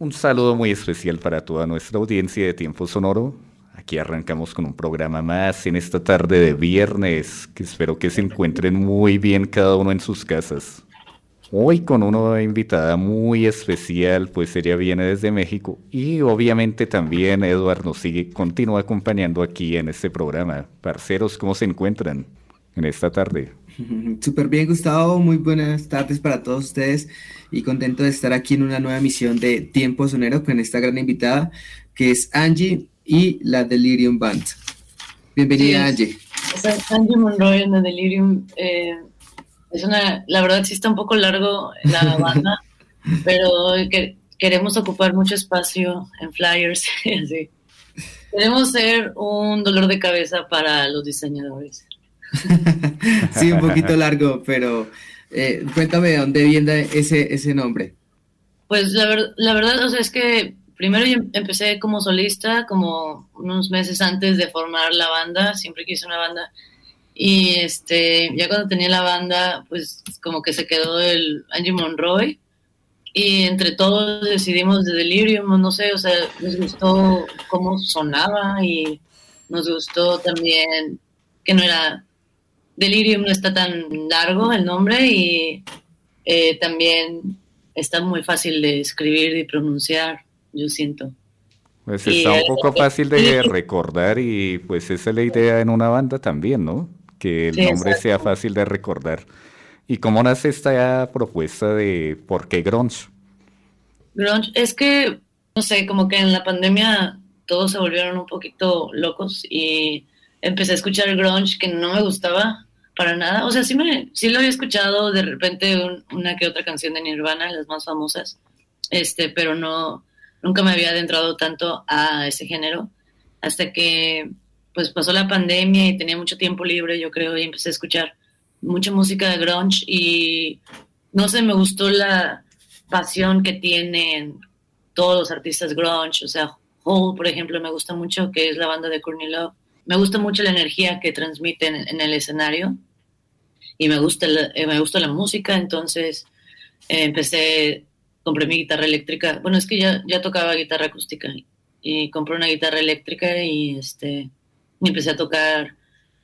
Un saludo muy especial para toda nuestra audiencia de Tiempo Sonoro. Aquí arrancamos con un programa más en esta tarde de viernes, que espero que se encuentren muy bien cada uno en sus casas. Hoy con una invitada muy especial, pues ella viene desde México y obviamente también Eduardo nos sigue, continúa acompañando aquí en este programa. Parceros, ¿cómo se encuentran en esta tarde? Súper bien, Gustavo. Muy buenas tardes para todos ustedes y contento de estar aquí en una nueva emisión de Tiempo Sonero con esta gran invitada que es Angie y la Delirium Band. Bienvenida, Sí. Angie. O sea, Angie Monroy en The Delirium eh, es una, la verdad sí está un poco largo la banda, pero que, queremos ocupar mucho espacio en flyers y así. Queremos ser un dolor de cabeza para los diseñadores. sí, un poquito largo, pero eh, cuéntame de dónde viene ese, ese nombre. Pues la, ver- la verdad, o sea, es que primero yo empecé como solista, como unos meses antes de formar la banda, siempre quise una banda. Y este, ya cuando tenía la banda, pues como que se quedó el Angie Monroy. Y entre todos decidimos de Delirium, o no sé, o sea, nos gustó cómo sonaba y nos gustó también que no era. Delirium no está tan largo el nombre y eh, también está muy fácil de escribir y pronunciar, yo siento. Pues Y, está un poco fácil de recordar y pues esa es la idea en una banda también, ¿no? Que el Sí, nombre exacto. sea fácil de recordar. ¿Y cómo nace esta propuesta de por qué grunge? Grunge, es que, no sé, como que en la pandemia todos se volvieron un poquito locos y empecé a escuchar grunge que no me gustaba para nada. O sea, sí, me, sí lo había escuchado de repente un- una que otra canción de Nirvana, las más famosas, este, pero no, nunca me había adentrado tanto a ese género hasta que pues pasó la pandemia y tenía mucho tiempo libre, yo creo, y empecé a escuchar mucha música de grunge y no sé, me gustó la pasión que tienen todos los artistas grunge, o sea, Hole, por ejemplo, me gusta mucho, que es la banda de Courtney Love. Me gusta mucho la energía que transmiten en, el escenario y me gusta la, eh, me gusta la música, entonces eh, empecé, compré mi guitarra eléctrica. Bueno, es que ya, ya tocaba guitarra acústica y compré una guitarra eléctrica y este y empecé a tocar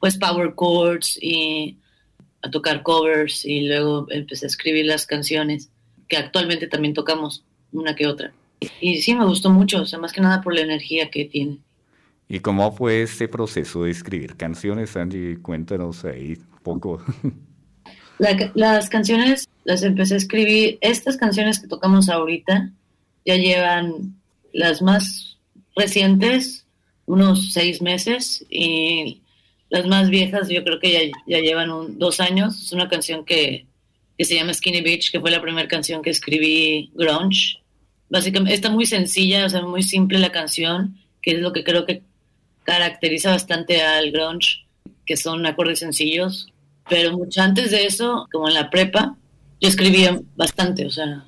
pues power chords y a tocar covers y luego empecé a escribir las canciones que actualmente también tocamos una que otra. Y sí me gustó mucho, o sea, más que nada por la energía que tiene. ¿Y cómo fue este proceso de escribir canciones, Angie? Cuéntanos ahí un poco. La- las canciones las empecé a escribir, estas canciones que tocamos ahorita ya llevan las más recientes, unos seis meses, y las más viejas yo creo que ya, ya llevan dos años. Es una canción que, que se llama Skinny Bitch, que fue la primera canción que escribí grunge. Básicamente está muy sencilla, o sea, muy simple la canción, que es lo que creo que caracteriza bastante al grunge, que son acordes sencillos. Pero mucho antes de eso, como en la prepa, yo escribía bastante, o sea,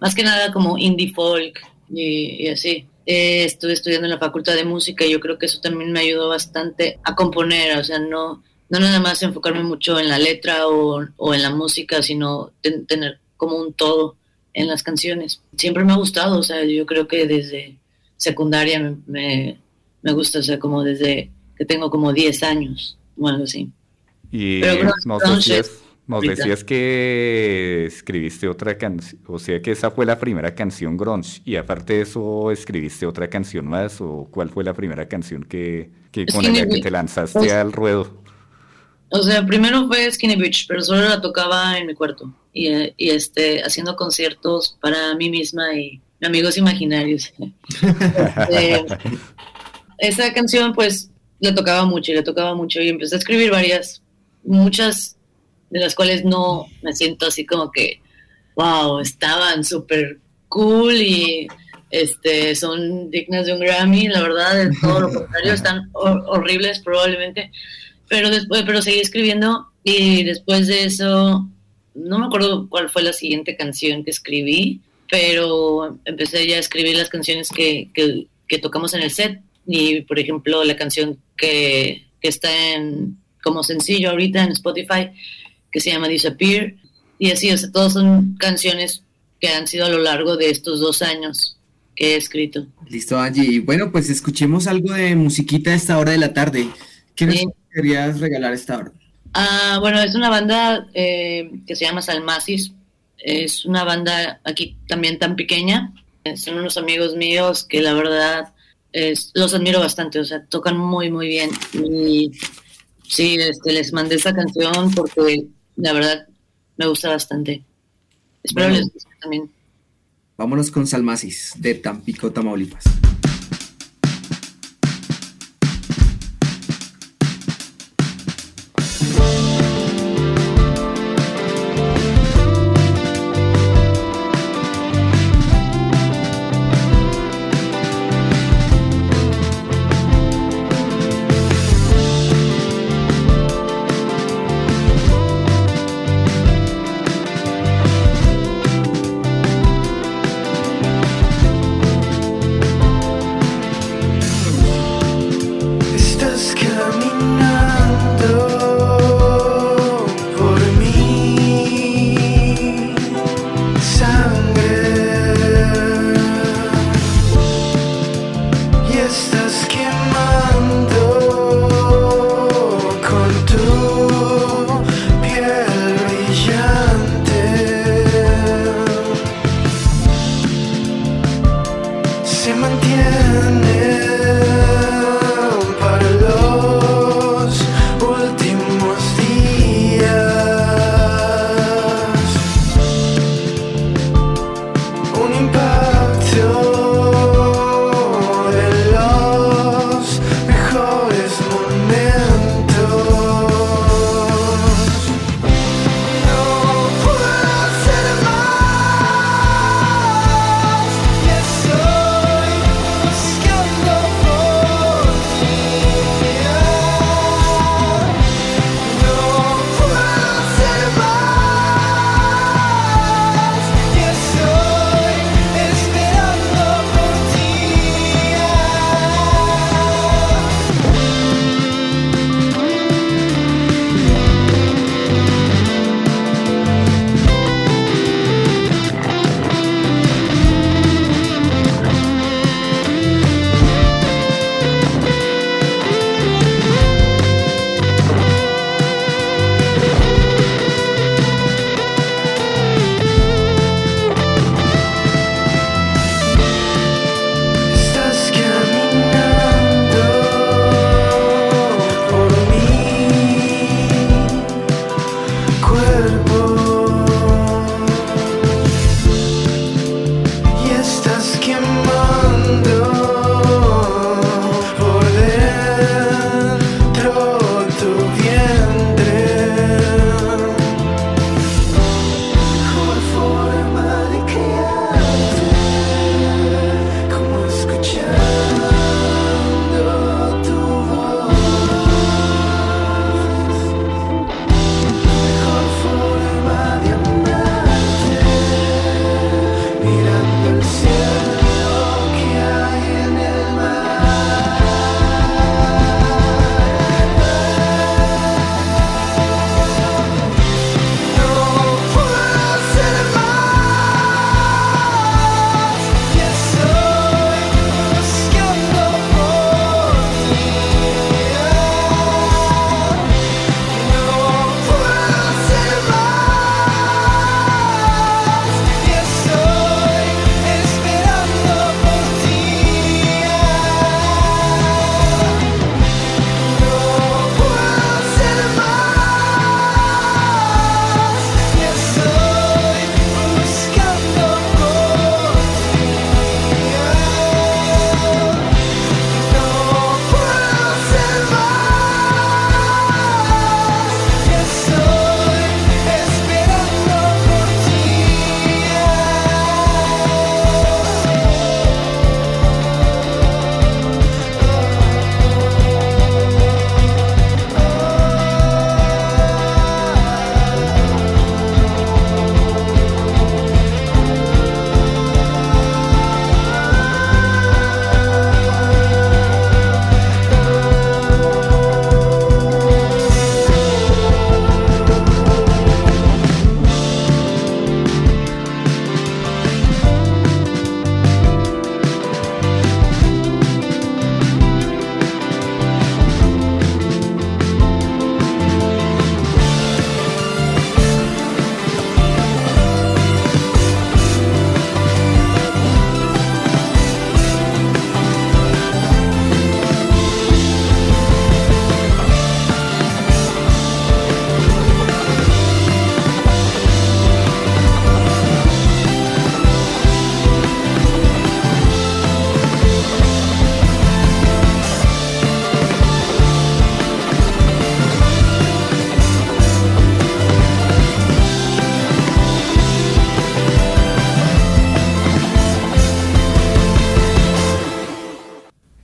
más que nada como indie folk y así. Eh, estuve estudiando en la facultad de música y yo creo que eso también me ayudó bastante a componer, o sea, no, no nada más enfocarme mucho en la letra o, o en la música, sino ten- tener como un todo en las canciones. Siempre me ha gustado, o sea, yo creo que desde secundaria me, me, me gusta, o sea, como desde que tengo como 10 años o algo así. Y Pero es nos decías que escribiste otra canción, o sea que esa fue la primera canción grunge, y aparte de eso, ¿escribiste otra canción más? ¿O cuál fue la primera canción que, que con Skinny la que te lanzaste al ruedo? O sea, primero fue Skinny Bitch, pero solo la tocaba en mi cuarto y, y, este, haciendo conciertos para mí misma y amigos imaginarios. Este, esa canción, pues, la tocaba mucho y la tocaba mucho y empecé a escribir varias, muchas de las cuales no me siento así como que, wow, estaban súper cool y este, son dignas de un Grammy, la verdad, de todo lo contrario, están hor- horribles probablemente, pero después, pero seguí escribiendo y después de eso, no me acuerdo cuál fue la siguiente canción que escribí, pero empecé ya a escribir las canciones que, que, que tocamos en el set. Y, por ejemplo, la canción que, que que está en, como sencillo ahorita en Spotify, que se llama Disappear. Y así, o sea, todas son canciones que han sido a lo largo de estos dos años que he escrito. Listo, Angie. Bueno, pues escuchemos algo de musiquita a esta hora de la tarde. ¿Qué nos Sí. querías regalar a esta hora? Ah, bueno, es una banda eh, que se llama Salmasis. Es una banda aquí también tan pequeña. Son unos amigos míos que la verdad es- los admiro bastante. O sea, tocan muy, muy bien. Y sí, este, les mandé esta canción porque la verdad me gusta bastante. Espero Bueno. les guste también. Vámonos con Salmasis, de Tampico, Tamaulipas.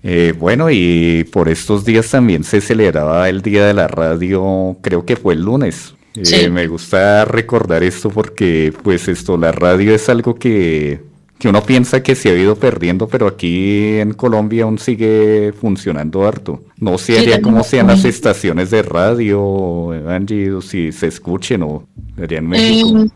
Eh, bueno, y por estos días también se celebraba el Día de la Radio, creo que fue el lunes. Eh, Sí. Me gusta recordar esto porque, pues, esto, la radio es algo que, que uno piensa que se ha ido perdiendo, pero aquí en Colombia aún sigue funcionando harto. No sé allá cómo sean las estaciones de radio, Angie, o si se escuchen o allá en México. Eh,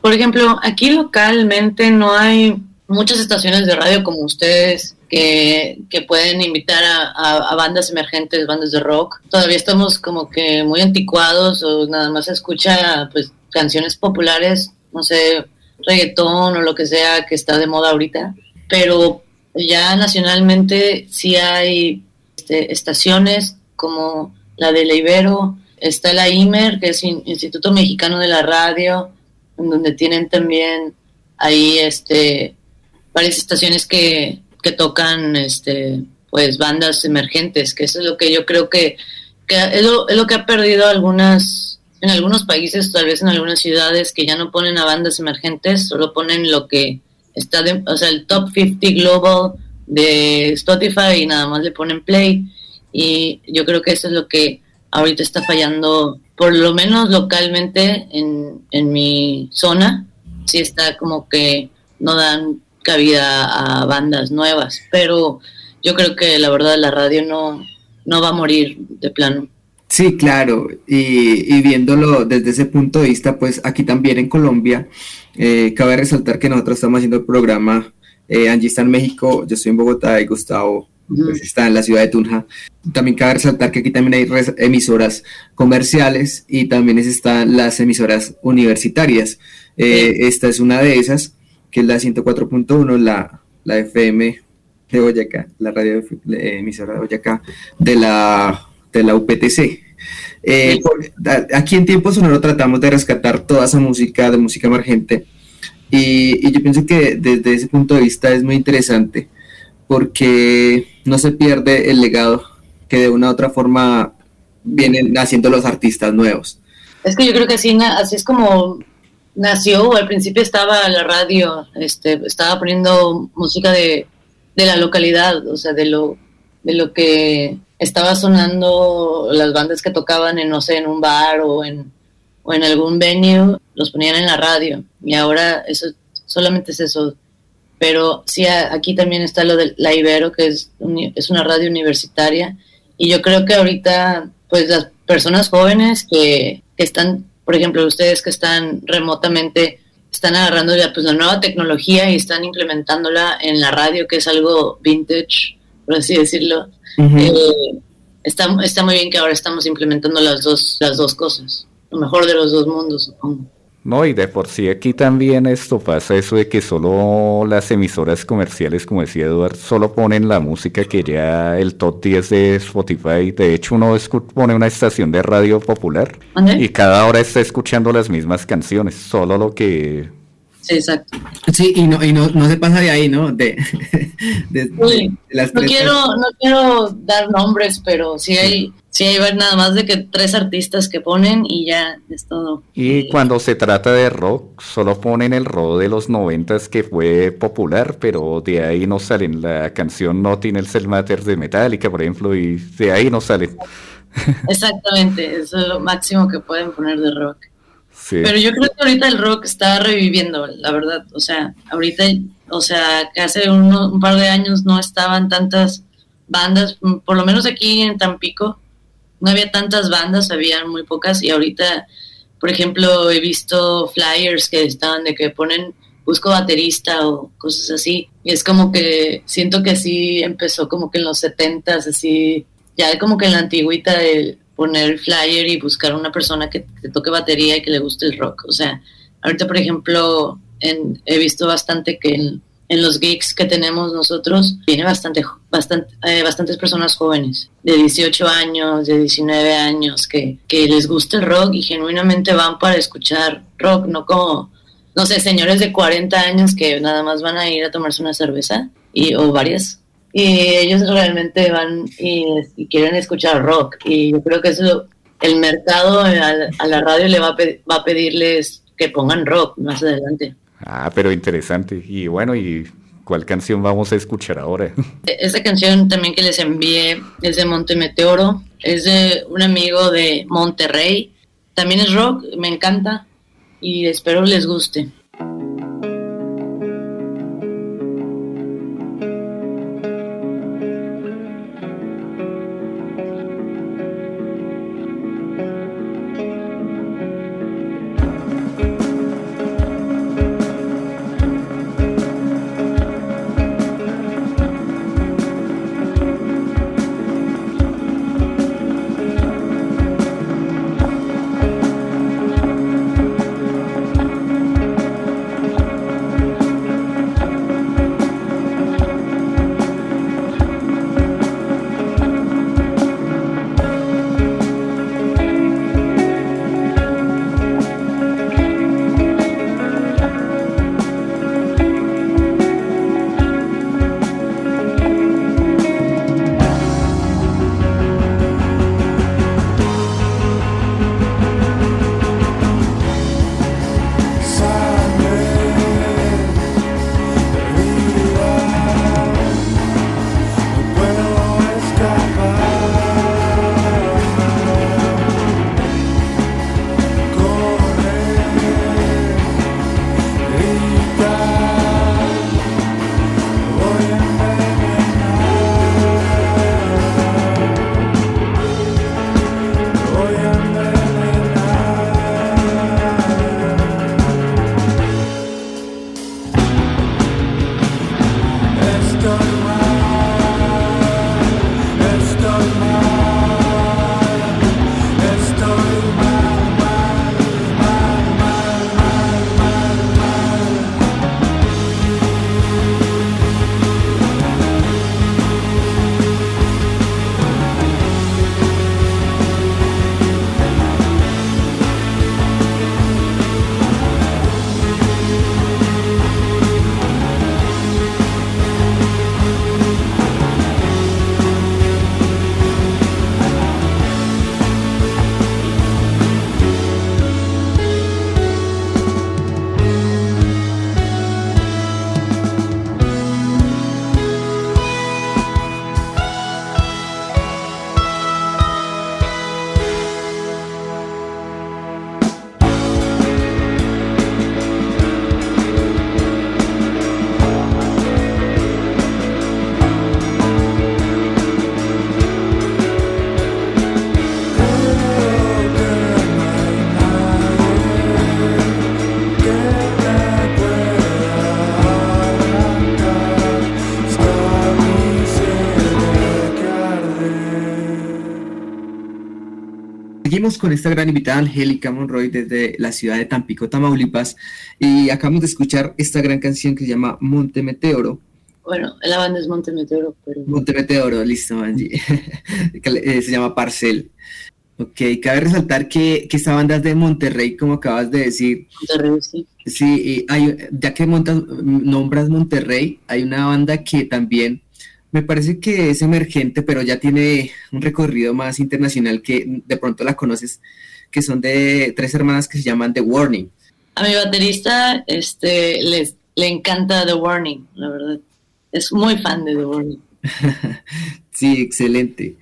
por ejemplo, aquí localmente no hay muchas estaciones de radio como ustedes que, pueden invitar a, bandas emergentes, bandas de rock. Todavía estamos como que muy anticuados o nada más se escucha pues canciones populares, no sé, reggaetón o lo que sea que está de moda ahorita. Pero ya nacionalmente sí hay este, estaciones como la de La Ibero, está la IMER, que es In- Instituto Mexicano de la Radio, en donde tienen también ahí este varias estaciones que, que tocan este pues bandas emergentes, que eso es lo que yo creo que, que es, lo, es lo que ha perdido algunas en algunos países, tal vez en algunas ciudades que ya no ponen a bandas emergentes, solo ponen lo que está de, o sea, el top 50 global de Spotify y nada más le ponen play. Y yo creo que eso es lo que ahorita está fallando, por lo menos localmente en, en mi zona, sí está como que no dan cabida a bandas nuevas, pero yo creo que la verdad la radio no, no va a morir de plano. Sí, claro, y, y viéndolo desde ese punto de vista, pues aquí también en Colombia, eh, cabe resaltar que nosotros estamos haciendo el programa, eh, Angie está en México, yo estoy en Bogotá y Gustavo pues, está en la ciudad de Tunja. También cabe resaltar que aquí también hay emisoras comerciales y también están las emisoras universitarias. Eh, Esta es una de esas, que es la 104.1, la, la FM de Boyacá, la radio eh, emisora de Boyacá, de la, de la UPTC. Eh, aquí en Tiempo Sonoro tratamos de rescatar toda esa música de música emergente y, y yo pienso que desde ese punto de vista es muy interesante porque no se pierde el legado que de una u otra forma vienen haciendo los artistas nuevos. Es que yo creo que así, así es como nació, al principio estaba la radio, este, estaba poniendo música de, de la localidad, o sea, de lo, de lo que estaba sonando las bandas que tocaban en, no sé, en un bar o en, o en algún venue, los ponían en la radio. Y ahora eso solamente es eso. Pero sí, aquí también está lo de la Ibero, que es, es una radio universitaria. Y yo creo que ahorita, pues las personas jóvenes que, que están, por ejemplo, ustedes que están remotamente, están agarrando ya pues la nueva tecnología y están implementándola en la radio, que es algo vintage, por así decirlo. Eh, está, está muy bien que ahora estamos implementando las dos, las dos cosas. Lo mejor de los dos mundos, supongo. No, y de por sí aquí también esto pasa, eso de que solo las emisoras comerciales, como decía Eduard, solo ponen la música que ya el top 10 de Spotify, de hecho uno pone una estación de radio popular y cada hora está escuchando las mismas canciones, solo lo que... Sí, exacto. Sí, y no, y no, no se pasa de ahí, ¿no? De, de- Uy, de las No quiero, no quiero dar nombres, pero sí hay, sí hay nada más de que tres artistas que ponen y ya es todo. Y cuando se trata de rock, solo ponen el rock de los noventas que fue popular, pero de ahí no salen. La canción Nothing Else Matters de Metallica, por ejemplo, y de ahí no salen. Exactamente, eso es lo máximo que pueden poner de rock. Pero yo creo que ahorita el rock está reviviendo, la verdad. O sea, ahorita, o sea, hace uno- un par de años no estaban tantas bandas, mm, por lo menos aquí en Tampico, no había tantas bandas, habían muy pocas. Y ahorita, por ejemplo, he visto flyers que estaban de que ponen busco baterista o cosas así. Y es como que siento que así empezó como que en los setentas, así, ya como que en la antigüita de poner flyer y buscar una persona que, que toque batería y que le guste el rock. O sea, ahorita, por ejemplo, en- he visto bastante que en, en los gigs que tenemos nosotros viene bastante, bastante eh, bastantes personas jóvenes, de 18 años, de 19 años, que, que les gusta el rock y genuinamente van para escuchar rock, no como, no sé, señores de 40 años que nada más van a ir a tomarse una cerveza y, o varias. Y ellos realmente van y, y quieren escuchar rock. Y yo creo que eso, el mercado a, la- a la radio le va a, pe- va a pedirles que pongan rock más adelante. Ah, pero interesante. Y bueno, y ¿Cuál canción vamos a escuchar ahora? Esta canción también que les envié es de Monte Meteoro, es de un amigo de Monterrey. También es rock, me encanta y espero les guste. Seguimos con esta gran invitada, Angélica Monroy, desde la ciudad de Tampico, Tamaulipas, y acabamos de escuchar esta gran canción que se llama Monte Meteoro. Bueno, la banda es Monte Meteoro, pero... Monte Meteoro, listo, Angie. Eh, se llama Parcel. Ok, cabe resaltar que, que esta banda es de Monterrey, como acabas de decir. Monterrey, sí. Sí, y hay, ya que montas, nombras Monterrey, hay una banda que también me parece que es emergente, pero ya tiene un recorrido más internacional que de pronto la conoces, que son de tres hermanas que se llaman The Warning. A mi baterista este, les, le encanta The Warning, la verdad. Es muy fan de The Warning. sí, excelente.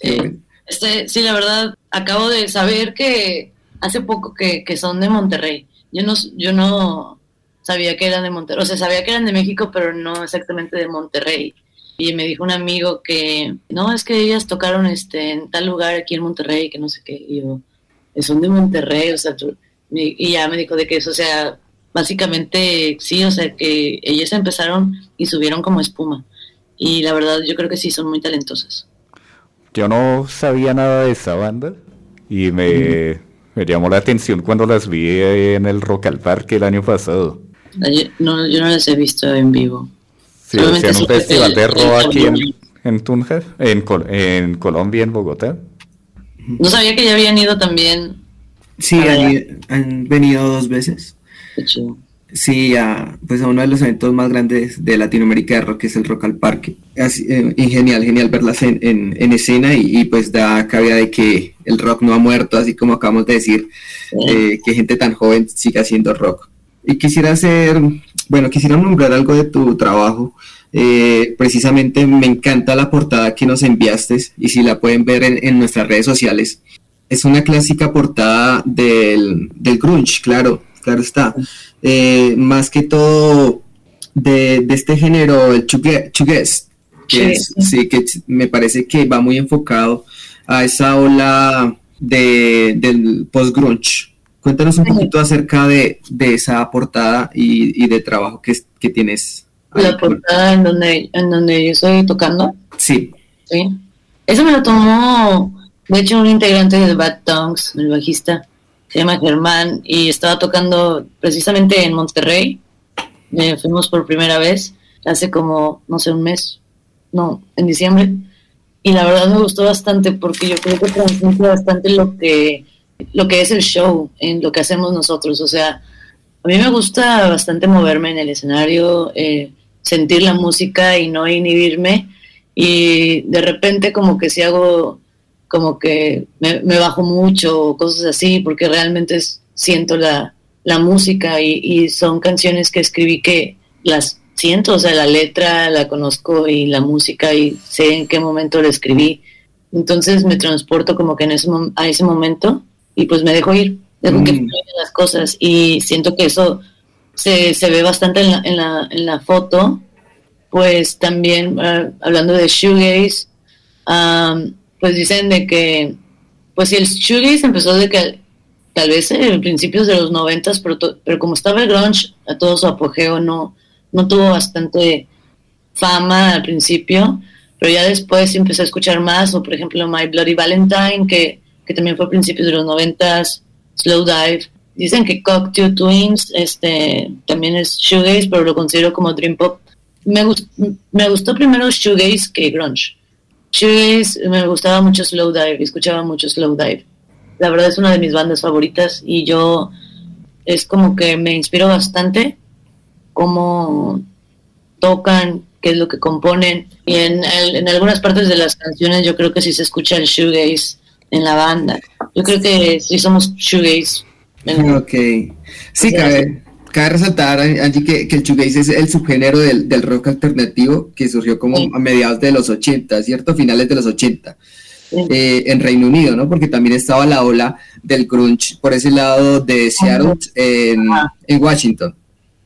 Sí. Bueno. Este, sí, la verdad, acabo de saber que hace poco que, que son de Monterrey. Yo no, yo no sabía que eran de Monterrey, o sea, sabía que eran de México, pero no exactamente de Monterrey. Y me dijo un amigo que, no, es que ellas tocaron este, en tal lugar aquí en Monterrey, que no sé qué. Y yo, son de Monterrey, o sea, tú- y ya me dijo de que eso, o sea, básicamente sí, o sea, que ellas empezaron y subieron como espuma. Y la verdad, yo creo que sí, son muy talentosas. Yo no sabía nada de esa banda y me, me llamó la atención cuando las vi en el Rock al Parque el año pasado. No, yo no las he visto en vivo. Sí, Solamente hacían un festival de rock aquí en, en Tunja, en, Col- en Colombia, en Bogotá. No sabía que ya habían ido también. Sí, han, han venido dos veces. Sí, a, pues a uno de los eventos más grandes de Latinoamérica de rock, que es el Rock al Parque. Así, eh, y genial, genial verlas en, en, en escena y, y, pues da cabida de que el rock no ha muerto, así como acabamos de decir, eh, que gente tan joven siga haciendo rock. Y quisiera hacer, bueno, quisiera nombrar algo de tu trabajo. Eh, precisamente me encanta la portada que nos enviaste y si la pueden ver en, en nuestras redes sociales. Es una clásica portada del, del grunge, claro, claro está. Eh, más que todo de, de este género, el shoegaze, que, es- sí, que me parece que va muy enfocado a esa ola de, del post-grunge. Cuéntanos un poquito acerca de, de esa portada y, y de trabajo que, que tienes. ahí La portada en donde, en donde yo estoy tocando, Sí, ¿sí? Eso me lo tomó, de hecho, un integrante de Bad Tongues, el bajista, se llama Germán, y estaba tocando precisamente en Monterrey. Eh, fuimos por primera vez hace como, no sé, un mes, no, en diciembre. Y la verdad me gustó bastante porque yo creo que transmite bastante lo que, lo que es el show, en lo que hacemos nosotros. O sea, a mí me gusta bastante moverme en el escenario, eh, sentir la música y no inhibirme. Y de repente como que si hago, como que me, bajo mucho o cosas así, porque realmente siento la, la música y, y son canciones que escribí que las siento, o sea, la letra la conozco y la música y sé en qué momento la escribí. Entonces me transporto como que en ese, a ese momento y pues me dejo ir, dejo que Mm. fluyan las cosas y siento que eso se, se ve bastante en la, en la, en la foto. Pues también ah, hablando de shoegaze, am, pues dicen de que, pues si el shoegaze empezó de que tal vez en principios de los noventas, pero, pero como estaba el grunge a todo su apogeo, no, no tuvo bastante fama al principio, pero ya después empecé a escuchar más, o por ejemplo My Bloody Valentine, que, también fue a principios de los noventas, Slow Dive. Dicen que Cocktail Twins este, también es shoegaze, pero lo considero como dream pop. Me, me gustó primero shoegaze que grunge. Shoegaze me gustaba mucho Slow Dive, escuchaba mucho Slow Dive. La verdad es una de mis bandas favoritas y yo es como que me inspiro bastante cómo tocan, qué es lo que componen. Y en, en algunas partes de las canciones yo creo que sí se escucha el shoegaze en la banda. Yo creo que sí somos shoegaze. En- ok. Sí, O sea, cabe, cabe resaltar, Angie, que, que el shoegaze es el subgénero del, del rock alternativo que surgió como Sí. a mediados de los 80, ¿cierto? Finales de los 80. Sí. eh, en Reino Unido, ¿no? Porque también estaba la ola del grunge por ese lado de Seattle en Washington.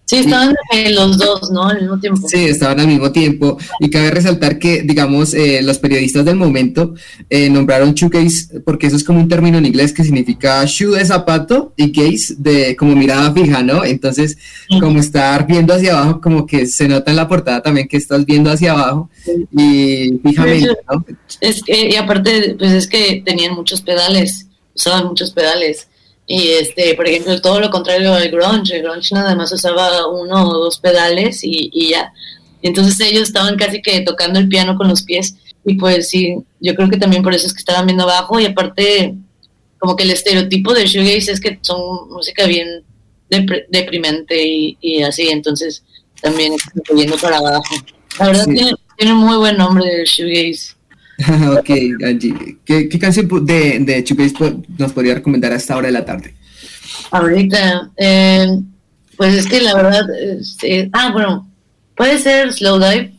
Sí, estaban los dos, ¿no? Al mismo tiempo. Sí, estaban al mismo tiempo. Y cabe resaltar que, digamos, eh, los periodistas del momento eh, nombraron shoegaze porque eso es como un término en inglés que significa shoe de zapato y gaze de como mirada fija, ¿no? Entonces, Sí. como estar viendo hacia abajo, como que se nota en la portada también que estás viendo hacia abajo y fijamente, ¿no? Es que, y aparte, pues es que tenían muchos pedales, usaban muchos pedales. Y este, por ejemplo, todo lo contrario al grunge, el grunge nada más usaba uno o dos pedales y, y ya. Entonces ellos estaban casi que tocando el piano con los pies. Y pues sí, yo creo que también por eso es que estaban viendo abajo. Y aparte, como que el estereotipo de shoegaze es que son música bien deprimente y, y así. Entonces también es yendo para abajo. La verdad Sí. tiene, tiene muy buen nombre el shoegaze. ok, Angie. ¿Qué, qué canción de, de po- nos podría recomendar a esta hora de la tarde? Ahorita, eh, pues es que la verdad, este, ah, bueno, puede ser Slow Dive,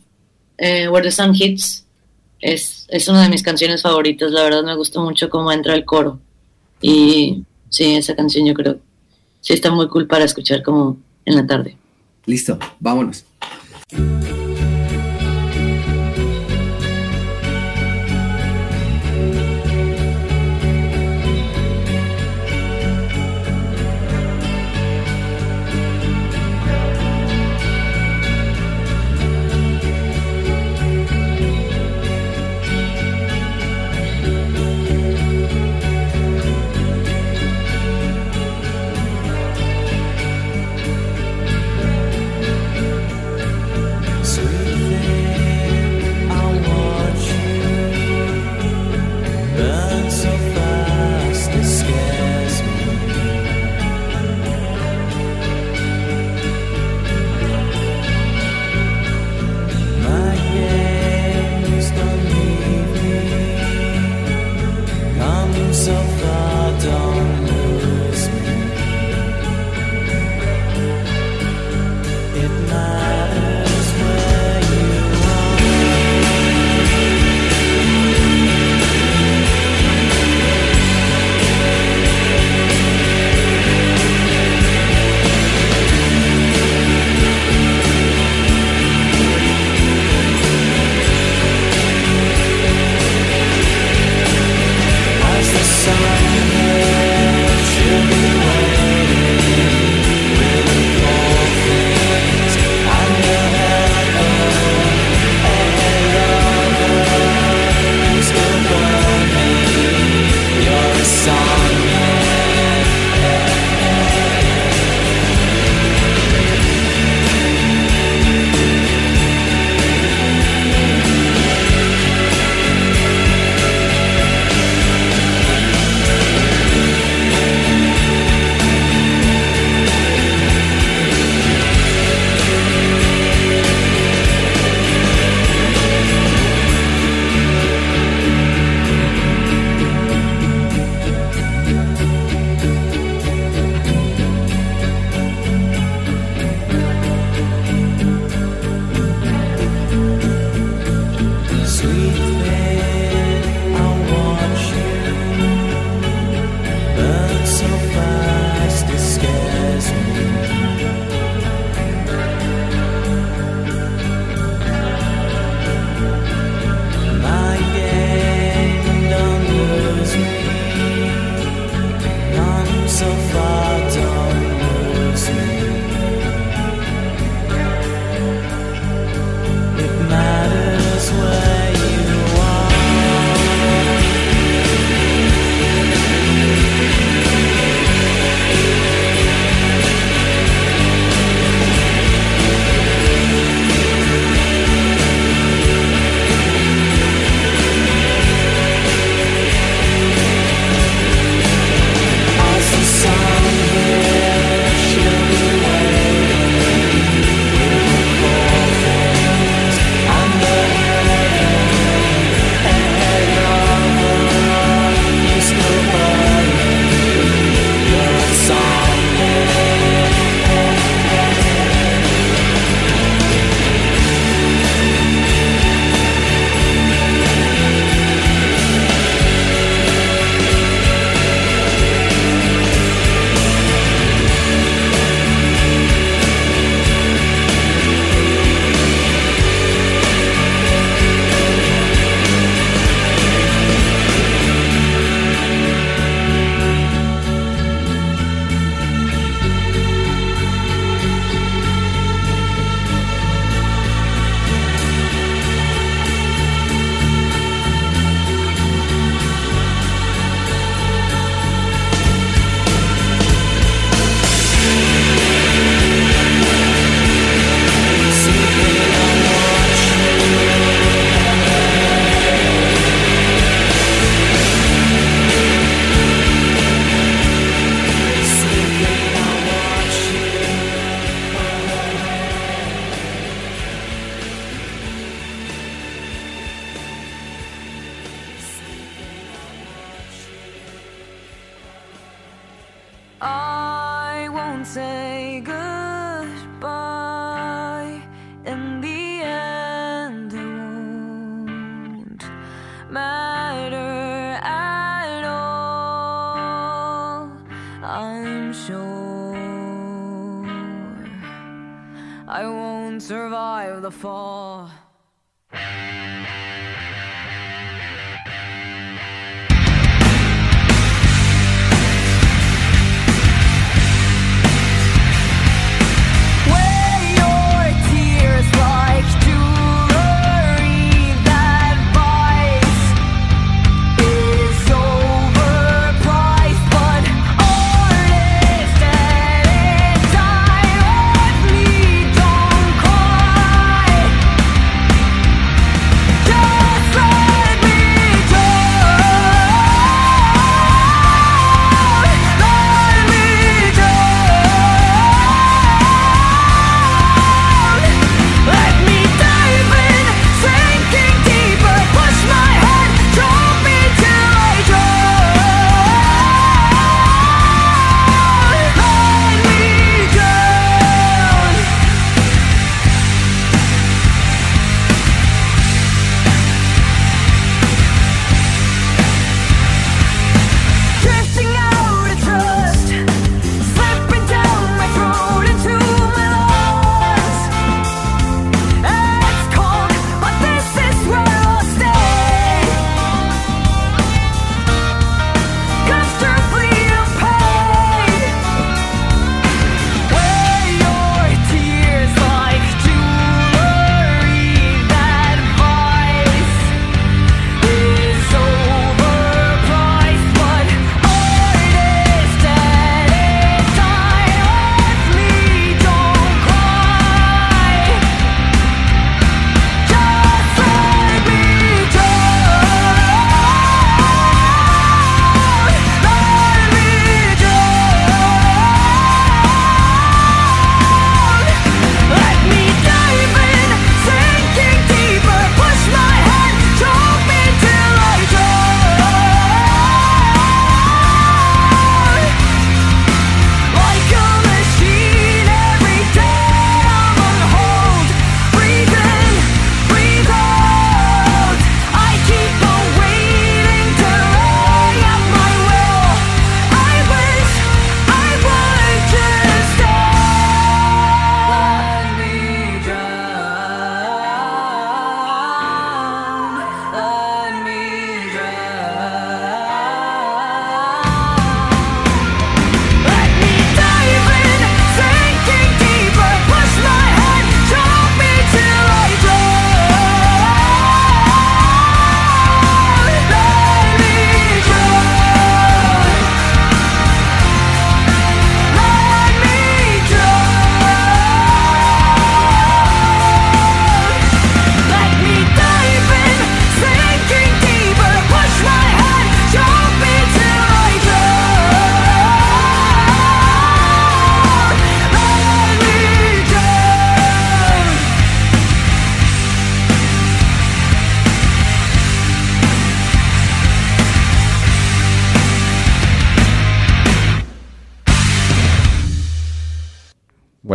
eh, Where the Sun Hits, es, es una de mis canciones favoritas, la verdad me gusta mucho cómo entra el coro. Y sí, esa canción yo creo, sí está muy cool para escuchar como en la tarde. Listo, vámonos.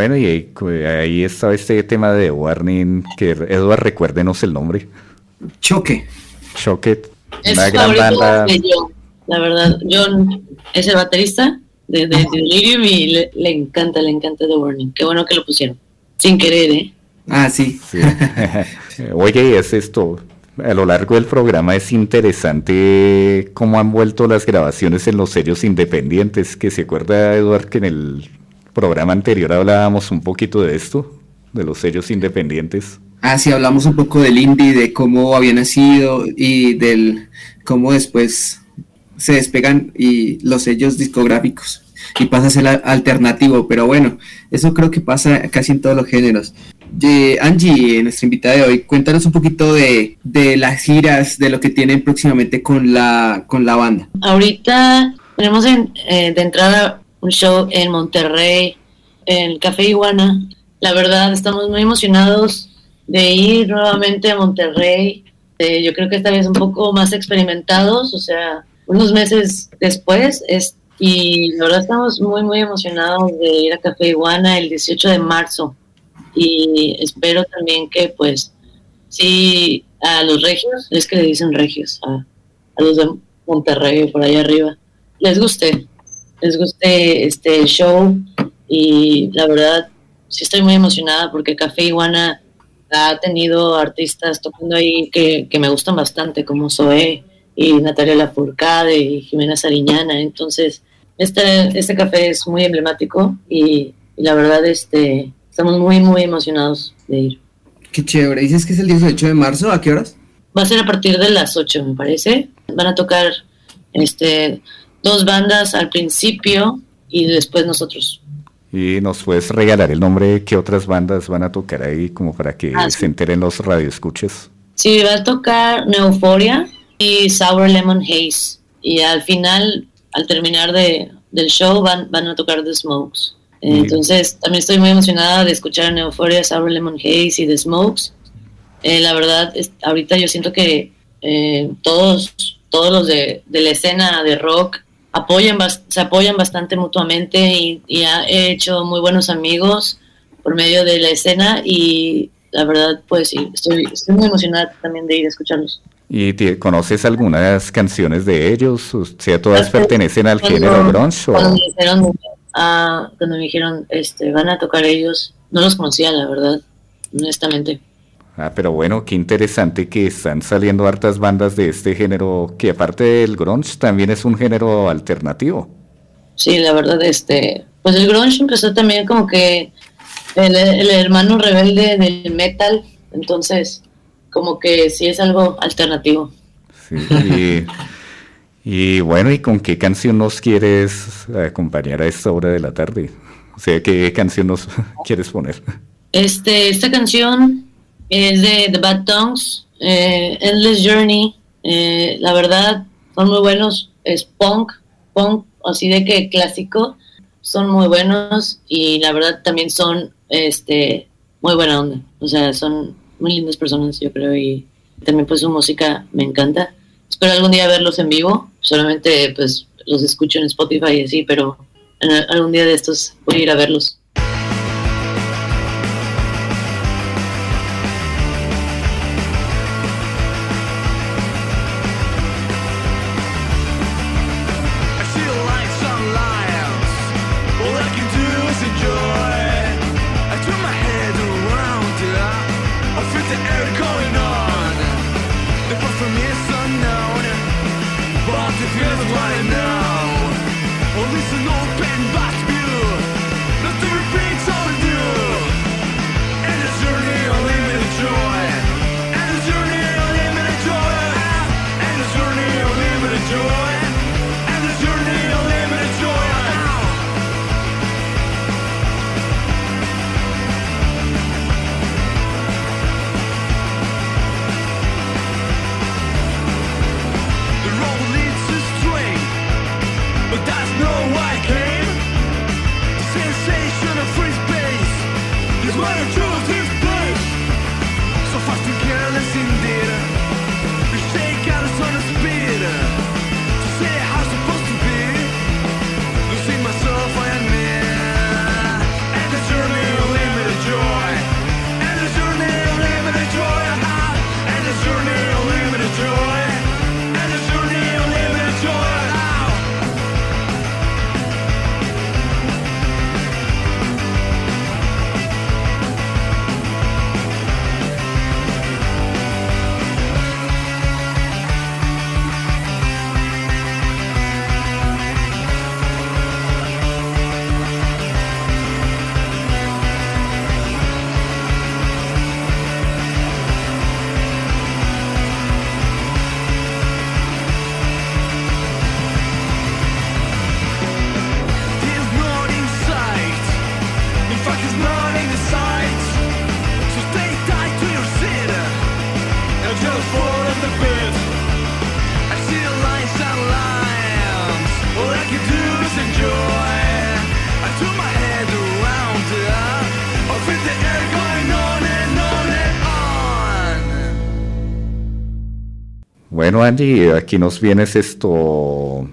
Bueno, y ahí, ahí estaba este tema de Warning, que Edward, recuérdenos el nombre. Choque. Shocket, Es una gran banda. de John, la verdad. John es el baterista de, de, de Delirium y le, le encanta, le encanta The Warning. Qué bueno que lo pusieron. Sin querer, ¿eh? Ah, sí. Sí. Oye, y es esto. A lo largo del programa es interesante cómo han vuelto las grabaciones en los sellos independientes. Que se acuerda, Eduard, que en el programa anterior hablábamos un poquito de esto, de los sellos independientes. Ah, sí, hablamos un poco del indie, de cómo había nacido y del cómo después se despegan y los sellos discográficos y pasa a ser alternativo, pero bueno, eso creo que pasa casi en todos los géneros. De Angie, nuestra invitada de hoy, cuéntanos un poquito de, de las giras, de lo que tienen próximamente con la, con la banda. Ahorita tenemos en- eh, de entrada un show en Monterrey, en el Café Iguana. La verdad, estamos muy emocionados de ir nuevamente a Monterrey. Eh, yo creo que esta vez un poco más experimentados, o sea, unos meses después, es Y la verdad estamos muy, muy emocionados de ir a Café Iguana el 18 de marzo. Y espero también que, pues, sí, a los regios, es que le dicen regios, a, a los de Monterrey, por allá arriba, les guste, les guste este show. Y la verdad, sí estoy muy emocionada porque Café Iguana ha tenido artistas tocando ahí que, que me gustan bastante, como Zoé y Natalia Lafourcade y Jimena Sariñana. Entonces, este, este café es muy emblemático y, y la verdad este, estamos muy, muy emocionados de ir. Qué chévere. Dices que es el 18 de marzo, ¿a qué horas? Va a ser a partir de las 8, me parece. Van a tocar este, dos bandas al principio y después nosotros. Y nos puedes regalar el nombre de qué otras bandas van a tocar ahí, como para que Ah, sí. se enteren los radioescuches. Sí, va a tocar Neuphoria y Sour Lemon Haze. Y al final, al terminar de, del show, van, van a tocar The Smokes. Bien. Entonces, también estoy muy emocionada de escuchar Neuphoria, Sour Lemon Haze y The Smokes. Eh, la verdad, es- ahorita yo siento que eh, todos, todos los de, de la escena de rock apoyan, se apoyan bastante mutuamente y, y ha- he hecho muy buenos amigos por medio de la escena y la verdad, pues sí, estoy, estoy muy emocionada también de ir a escucharlos. ¿Y te- conoces algunas canciones de ellos? O sea, todas pertenecen al Cuando- género grunge. Cuando me dijeron, ah, cuando me dijeron, este, van a tocar ellos, no los conocía, la verdad, honestamente. Ah, pero bueno, qué interesante que están saliendo hartas bandas de este género, que aparte del grunge también es un género alternativo. Sí, la verdad, este, pues el grunge empezó también como que el, el hermano rebelde del metal, entonces como que sí es algo alternativo. Sí, y, y bueno, ¿y con qué canción nos quieres acompañar a esta hora de la tarde? O sea, ¿qué canción nos quieres poner? Este, esta canción es de The Bad Tongues, eh, Endless Journey. eh, la verdad, son muy buenos. Es punk, punk, así de que clásico. Son muy buenos y la verdad también son este, muy buena onda. O sea, son muy lindas personas, yo creo, y también pues su música me encanta. Espero algún día verlos en vivo. Solamente pues los escucho en Spotify y así, pero en algún día de estos voy a ir a verlos. Angie, aquí nos vienes esto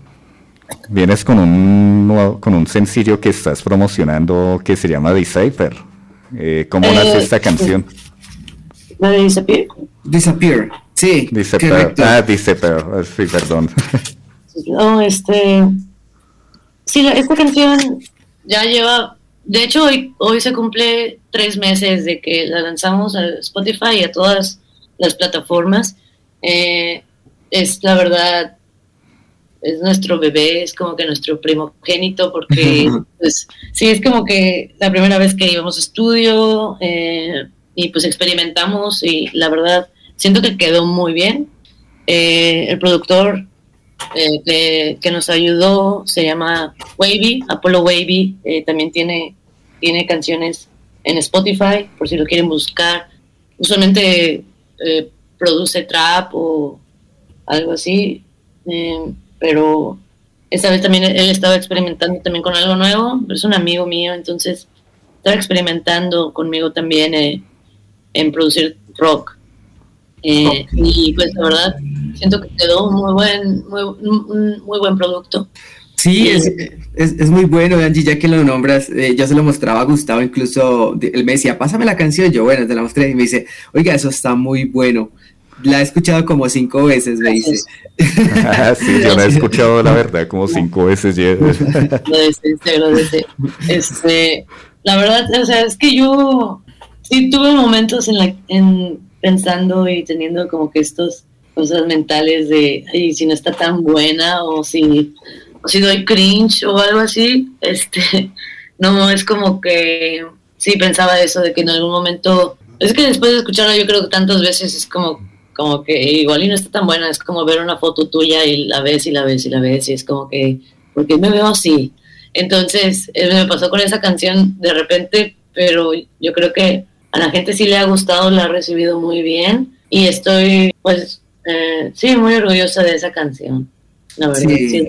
Vienes con un, nuevo- con un sencillo que estás promocionando que se llama Decipher. Eh, ¿Cómo Eh, nace esta canción? ¿La de Disappear? Disappear. Sí, Decipher. correcto. Ah, Decipher. Ah, Sí, perdón. No, este. Sí, esta canción ya lleva. De hecho, hoy, hoy se cumple tres meses de que la lanzamos a Spotify y a todas las plataformas. Eh, es la verdad, es nuestro bebé, es como que nuestro primogénito, porque pues sí, es como que la primera vez que íbamos a estudio eh, y pues experimentamos y la verdad siento que quedó muy bien. Eh, el productor eh, que, que nos ayudó se llama Wavy, Apollo Wavy, también tiene, tiene canciones en Spotify, por si lo quieren buscar. Usualmente produce trap o algo así, eh, pero esta vez también él estaba experimentando también con algo nuevo, es un amigo mío, entonces estaba experimentando conmigo también eh, en producir rock. Eh, Y pues la verdad, siento que quedó muy buen, muy, un muy buen producto. Sí, es, es, es muy bueno, Angie, ya que lo nombras. eh, yo se lo mostraba a Gustavo, incluso él me decía, pásame la canción. Yo, bueno, te la mostré y me dice, oiga, eso está muy bueno. La he escuchado como cinco veces, me dice. Sí, yo la he escuchado, la verdad, como cinco veces ya. Agradece, te agradece. Este, la verdad, o sea, es que yo sí tuve momentos en la, en pensando y teniendo como que estos cosas mentales de, ay, si no está tan buena o si, o si doy cringe o algo así, este, no, es como que sí pensaba eso de que en algún momento, es que después de escucharla yo creo que tantas veces es como como que igual y no está tan buena, es como ver una foto tuya y la ves y la ves y la ves y es como que, ¿por qué me veo así? Entonces, eh, me pasó con esa canción de repente, pero yo creo que a la gente sí le ha gustado, la ha recibido muy bien y estoy, pues, eh, sí, muy orgullosa de esa canción. La verdad, Sí. sí.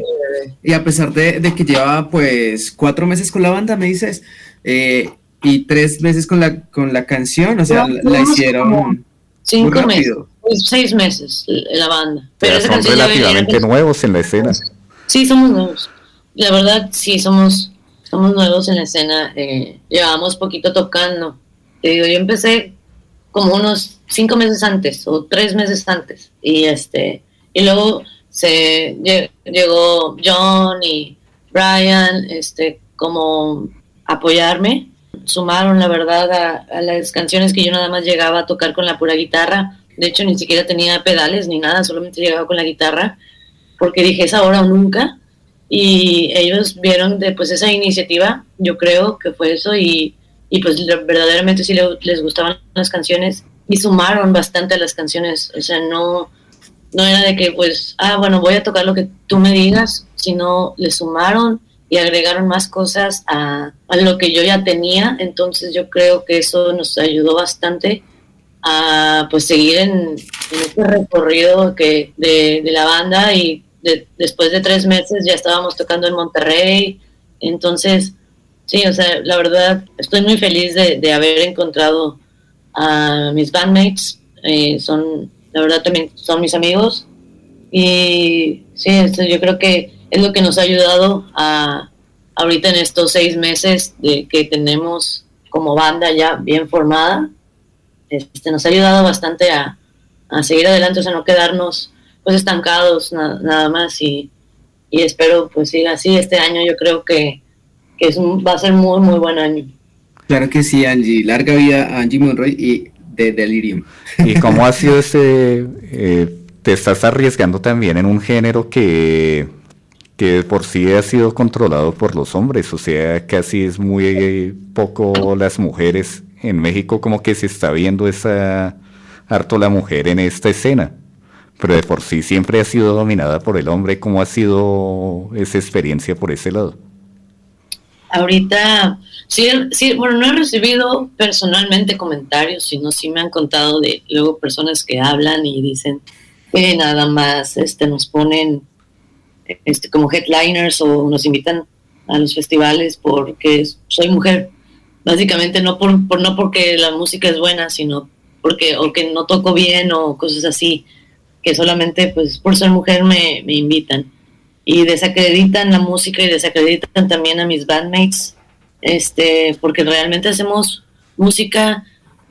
Y a pesar de, de que lleva pues cuatro meses con la banda, me dices, eh, y tres meses con la, con la canción, o sea, No, la, hicieron muy Cinco meses, rápido. pues, seis meses la banda. Pero Pero son venía relativamente nuevos en la escena. Sí, somos nuevos. La verdad, sí, somos, somos nuevos en la escena. eh, llevamos poquito tocando. Te digo, yo empecé como unos cinco meses antes o tres meses antes. Y este y luego se lle- llegó John y Brian este como apoyarme. Sumaron, la verdad, a, a las canciones que yo nada más llegaba a tocar con la pura guitarra. De hecho, ni siquiera tenía pedales ni nada, solamente llegaba con la guitarra porque dije es ahora o nunca y ellos vieron de, pues esa iniciativa, yo creo que fue eso y, y pues verdaderamente sí le- les gustaban las canciones y sumaron bastante a las canciones, o sea, no, no era de que pues, ah, bueno, voy a tocar lo que tú me digas, sino le sumaron y agregaron más cosas a, a lo que yo ya tenía, entonces yo creo que eso nos ayudó bastante a pues seguir en, este recorrido que de, la banda y de- después de tres meses ya estábamos tocando en Monterrey. Entonces sí o sea la verdad estoy muy feliz de, de haber encontrado a mis bandmates eh, son la verdad también son mis amigos. Y sí esto yo creo que es lo que nos ha ayudado a ahorita en estos seis meses de que tenemos como banda ya bien formada este, nos ha ayudado bastante a, a seguir adelante, o sea, no quedarnos pues estancados na- nada más y, y espero pues siga así este año, yo creo que, que es un- va a ser muy muy buen año. Claro que sí, Angie. Larga vida a Angie Monroy y de Delirium. ¿Y cómo ha sido ese... eh, te estás arriesgando también en un género que, que de por sí ha sido controlado por los hombres, o sea, casi es muy poco las mujeres. En México como que se está viendo esa harto la mujer en esta escena, pero de por sí siempre ha sido dominada por el hombre. ¿Cómo ha sido esa experiencia por ese lado? Ahorita, sí, sí, bueno, no he recibido personalmente comentarios, sino sí me han contado de luego personas que hablan y dicen nada más este, nos ponen este, como headliners o nos invitan a los festivales porque soy mujer. Básicamente no por, por no porque la música es buena, sino porque o que no toco bien o cosas así, que solamente pues por ser mujer me, me invitan. y desacreditan la música y desacreditan también a mis bandmates, este, porque realmente hacemos música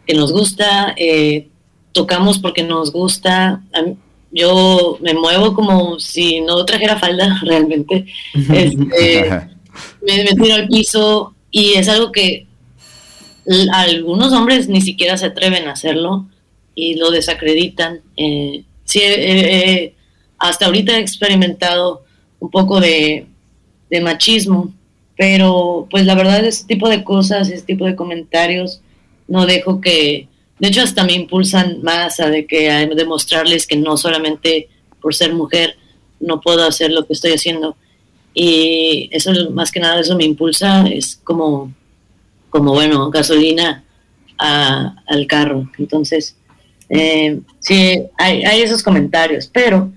que nos gusta, eh, tocamos porque nos gusta. Yo me muevo como si no trajera falda realmente. Este, me, me tiro al piso y es algo que algunos hombres ni siquiera se atreven a hacerlo y lo desacreditan. Eh, sí, he- he- hasta ahorita he experimentado un poco de, de machismo, pero pues la verdad ese tipo de cosas, ese tipo de comentarios, no dejo que, de hecho hasta me impulsan más a de que a demostrarles que no solamente por ser mujer no puedo hacer lo que estoy haciendo y eso más que nada eso me impulsa es como como bueno gasolina a- al carro entonces eh, sí hay, hay esos comentarios pero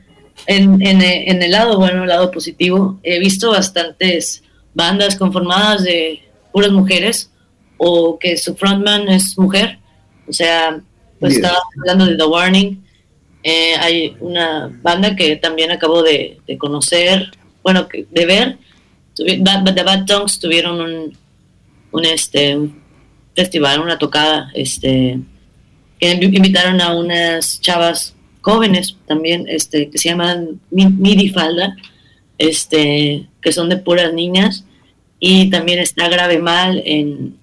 en, en, en el lado bueno el lado positivo he visto bastantes bandas conformadas de puras mujeres o que su frontman es mujer o sea pues Bien. estaba hablando de The Warning eh, hay una banda que también acabo de, de conocer, bueno, de ver. The Bad Tongues tuvieron un, un, este, festival, una tocada, este, que invi- invitaron a unas chavas jóvenes también, este, que se llaman Mi- Midi Falda, este, que son de puras niñas, y también está Grave Mal en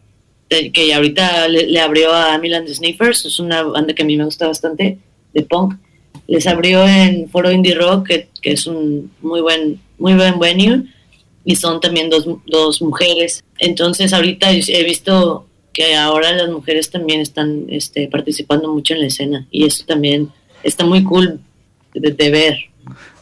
que ahorita le, abrió a Milan Sniffers, es una banda que a mí me gusta bastante, de punk. Les abrió en Foro Indie Rock, que, que es un muy buen, muy buen venue, y son también dos, dos mujeres. Entonces ahorita he visto que ahora las mujeres también están este, participando mucho en la escena, y eso también está muy cool de, de ver.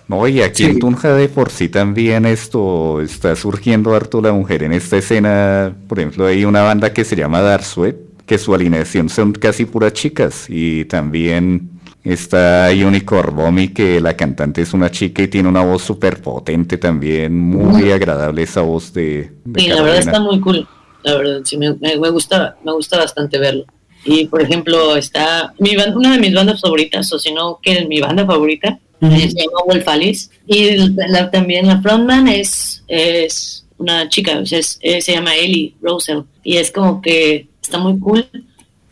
No, y aquí Sí. en Tunja de por sí también esto está surgiendo harto la mujer en esta escena. Por ejemplo, hay una banda que se llama Dark Sweat, que su alineación son casi puras chicas. Y también está Unicorn Bomi, que la cantante es una chica y tiene una voz súper potente también. Muy agradable esa voz de, de Sí, la verdad está muy cool. La verdad, sí, me, me, me gusta, me gusta bastante verlo. Y por ejemplo, está mi ban- una de mis bandas favoritas, o si no, que mi banda favorita, se llama Wolf Alice. Y la- también la frontman es, es una chica, o sea, es- eh, se llama Ellie Rosell. Y es como que está muy cool.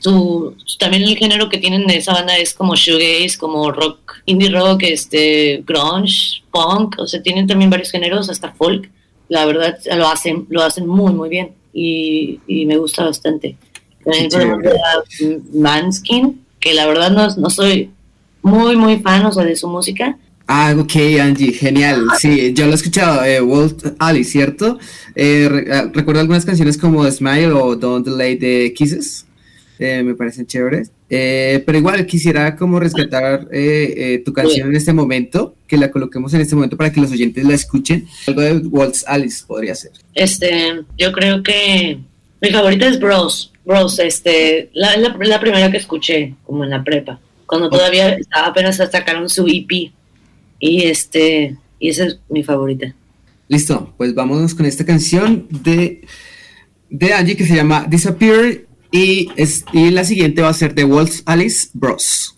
Su, también el género que tienen de esa banda es como shoegaze, como rock, indie rock, este, grunge, punk, o sea, tienen también varios géneros, hasta folk. La verdad, lo hacen, lo hacen muy, muy bien y, y me gusta bastante. También a Manskin, que la verdad no, no soy muy, muy fan, o sea, de su música. Ah, ok, Angie, genial. Sí, yo lo he escuchado, eh, Walt Alice, ¿cierto? Eh, re- ah, recuerdo algunas canciones como Smile o Don't Delay de Kisses. Eh, me parecen chéveres. Eh, pero igual quisiera como rescatar eh, eh, tu canción en este momento, que la coloquemos en este momento para que los oyentes la escuchen. Algo de Walt Alice podría ser. Este, yo creo que mi favorita es Bros. Bros, este, la, la, la primera que escuché, como en la prepa, cuando todavía estaba apenas sacaron su EP. Y este, y esa es mi favorita. Listo, pues vámonos con esta canción de, de Angie que se llama Disappear y, es, y la siguiente va a ser de Walt Alice Bros.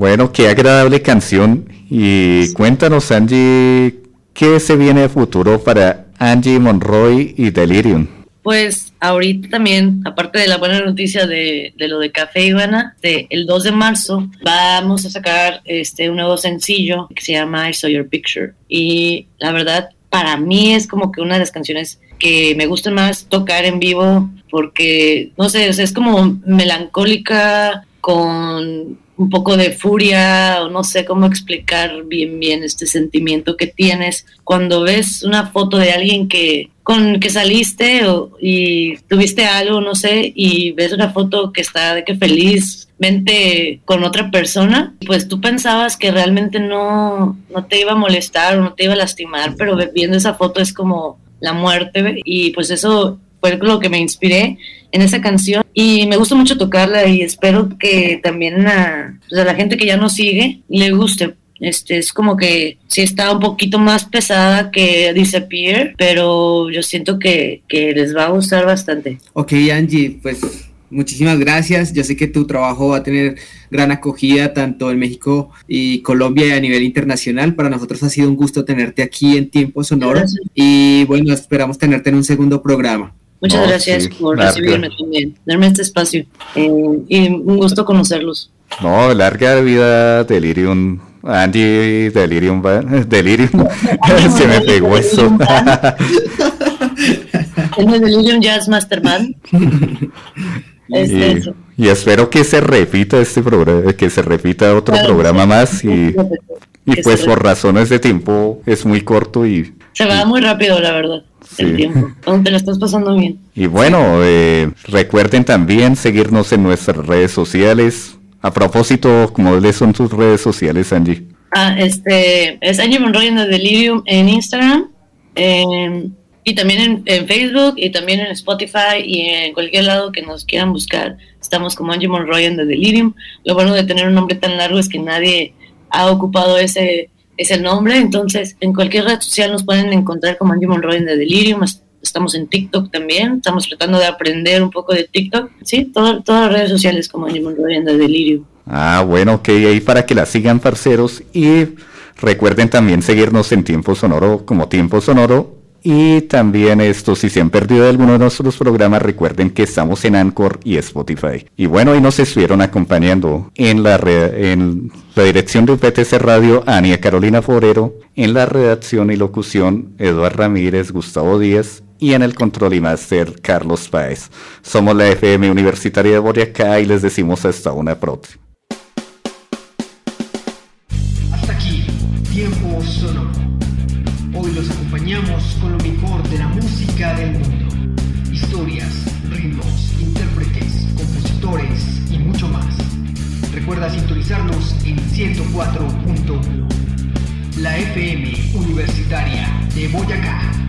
Bueno, qué agradable canción. Y cuéntanos, Angie, ¿qué se viene de futuro para Angie Monroy y Delirium? Pues ahorita también, aparte de la buena noticia de, lo de Café Ivana, el 2 de marzo vamos a sacar este un nuevo sencillo que se llama I Saw Your Picture. Y la verdad, para mí es como que una de las canciones que me gusta más tocar en vivo porque, no sé, o sea, es como melancólica con un poco de furia o no sé cómo explicar bien bien este sentimiento que tienes cuando ves una foto de alguien que con que saliste o- y tuviste algo, no sé, y ves una foto que está de que felizmente con otra persona, pues tú pensabas que realmente no, no te iba a molestar o no te iba a lastimar, pero viendo esa foto es como la muerte y pues eso fue lo que me inspiré en esa canción y me gusta mucho tocarla y espero que también a, pues, a la gente que ya nos sigue le guste. Este es como que sí está un poquito más pesada que Disappear, pero yo siento que, que les va a gustar bastante. Ok, Angie, pues muchísimas gracias. Yo sé que tu trabajo va a tener gran acogida tanto en México y Colombia y a nivel internacional. Para nosotros ha sido un gusto tenerte aquí en Tiempo Sonoro Gracias. y bueno, esperamos tenerte en un segundo programa. Muchas No, gracias sí, por larga. recibirme también, darme este espacio eh, y un gusto conocerlos. No, larga vida Delirium. Angie Delirium. Delirium. Se me pegó eso. Es el Delirium Jazz Master Band. Es y, espero que se repita este programa, que se repita otro Claro, programa sí. más y, pues por razones de tiempo es muy corto y, Se va muy rápido, la verdad, Sí. el tiempo. Cuando te lo estás pasando bien. y bueno, eh, recuerden también seguirnos en nuestras redes sociales. A propósito, ¿cómo son tus redes sociales, Angie? Ah, este, es Angie Monroy en The Delirium en Instagram, em, y también en, en Facebook, y también en Spotify, y en cualquier lado que nos quieran buscar. Estamos como Angie Monroy en The Delirium. Lo bueno de tener un nombre tan largo es que nadie ha ocupado ese, ese nombre, entonces en cualquier red social nos pueden encontrar como Angie Monroy en Delirium. Es- Estamos en TikTok también, estamos tratando de aprender un poco de TikTok. Sí, todo- todas las redes sociales como Angie Monroy en Delirium. Ah, bueno, ok, ahí para que la sigan, parceros. Y recuerden también seguirnos en Tiempo Sonoro como Tiempo Sonoro. Y también esto, si se han perdido alguno de nuestros programas, recuerden que estamos en Anchor y Spotify. Y bueno, ahí nos estuvieron acompañando en la, en la dirección de UPTC Radio, Ania Carolina Forero, en la redacción y locución, Eduardo Ramírez, Gustavo Díaz, y en el control y máster, Carlos Páez. Somos la FM Universitaria de Boyacá y les decimos hasta una próxima. Hasta aquí, tiempo. Con lo mejor de la música del mundo. Historias, ritmos, intérpretes, compositores y mucho más. Recuerda sintonizarnos en 104.1. La FM Universitaria de Boyacá.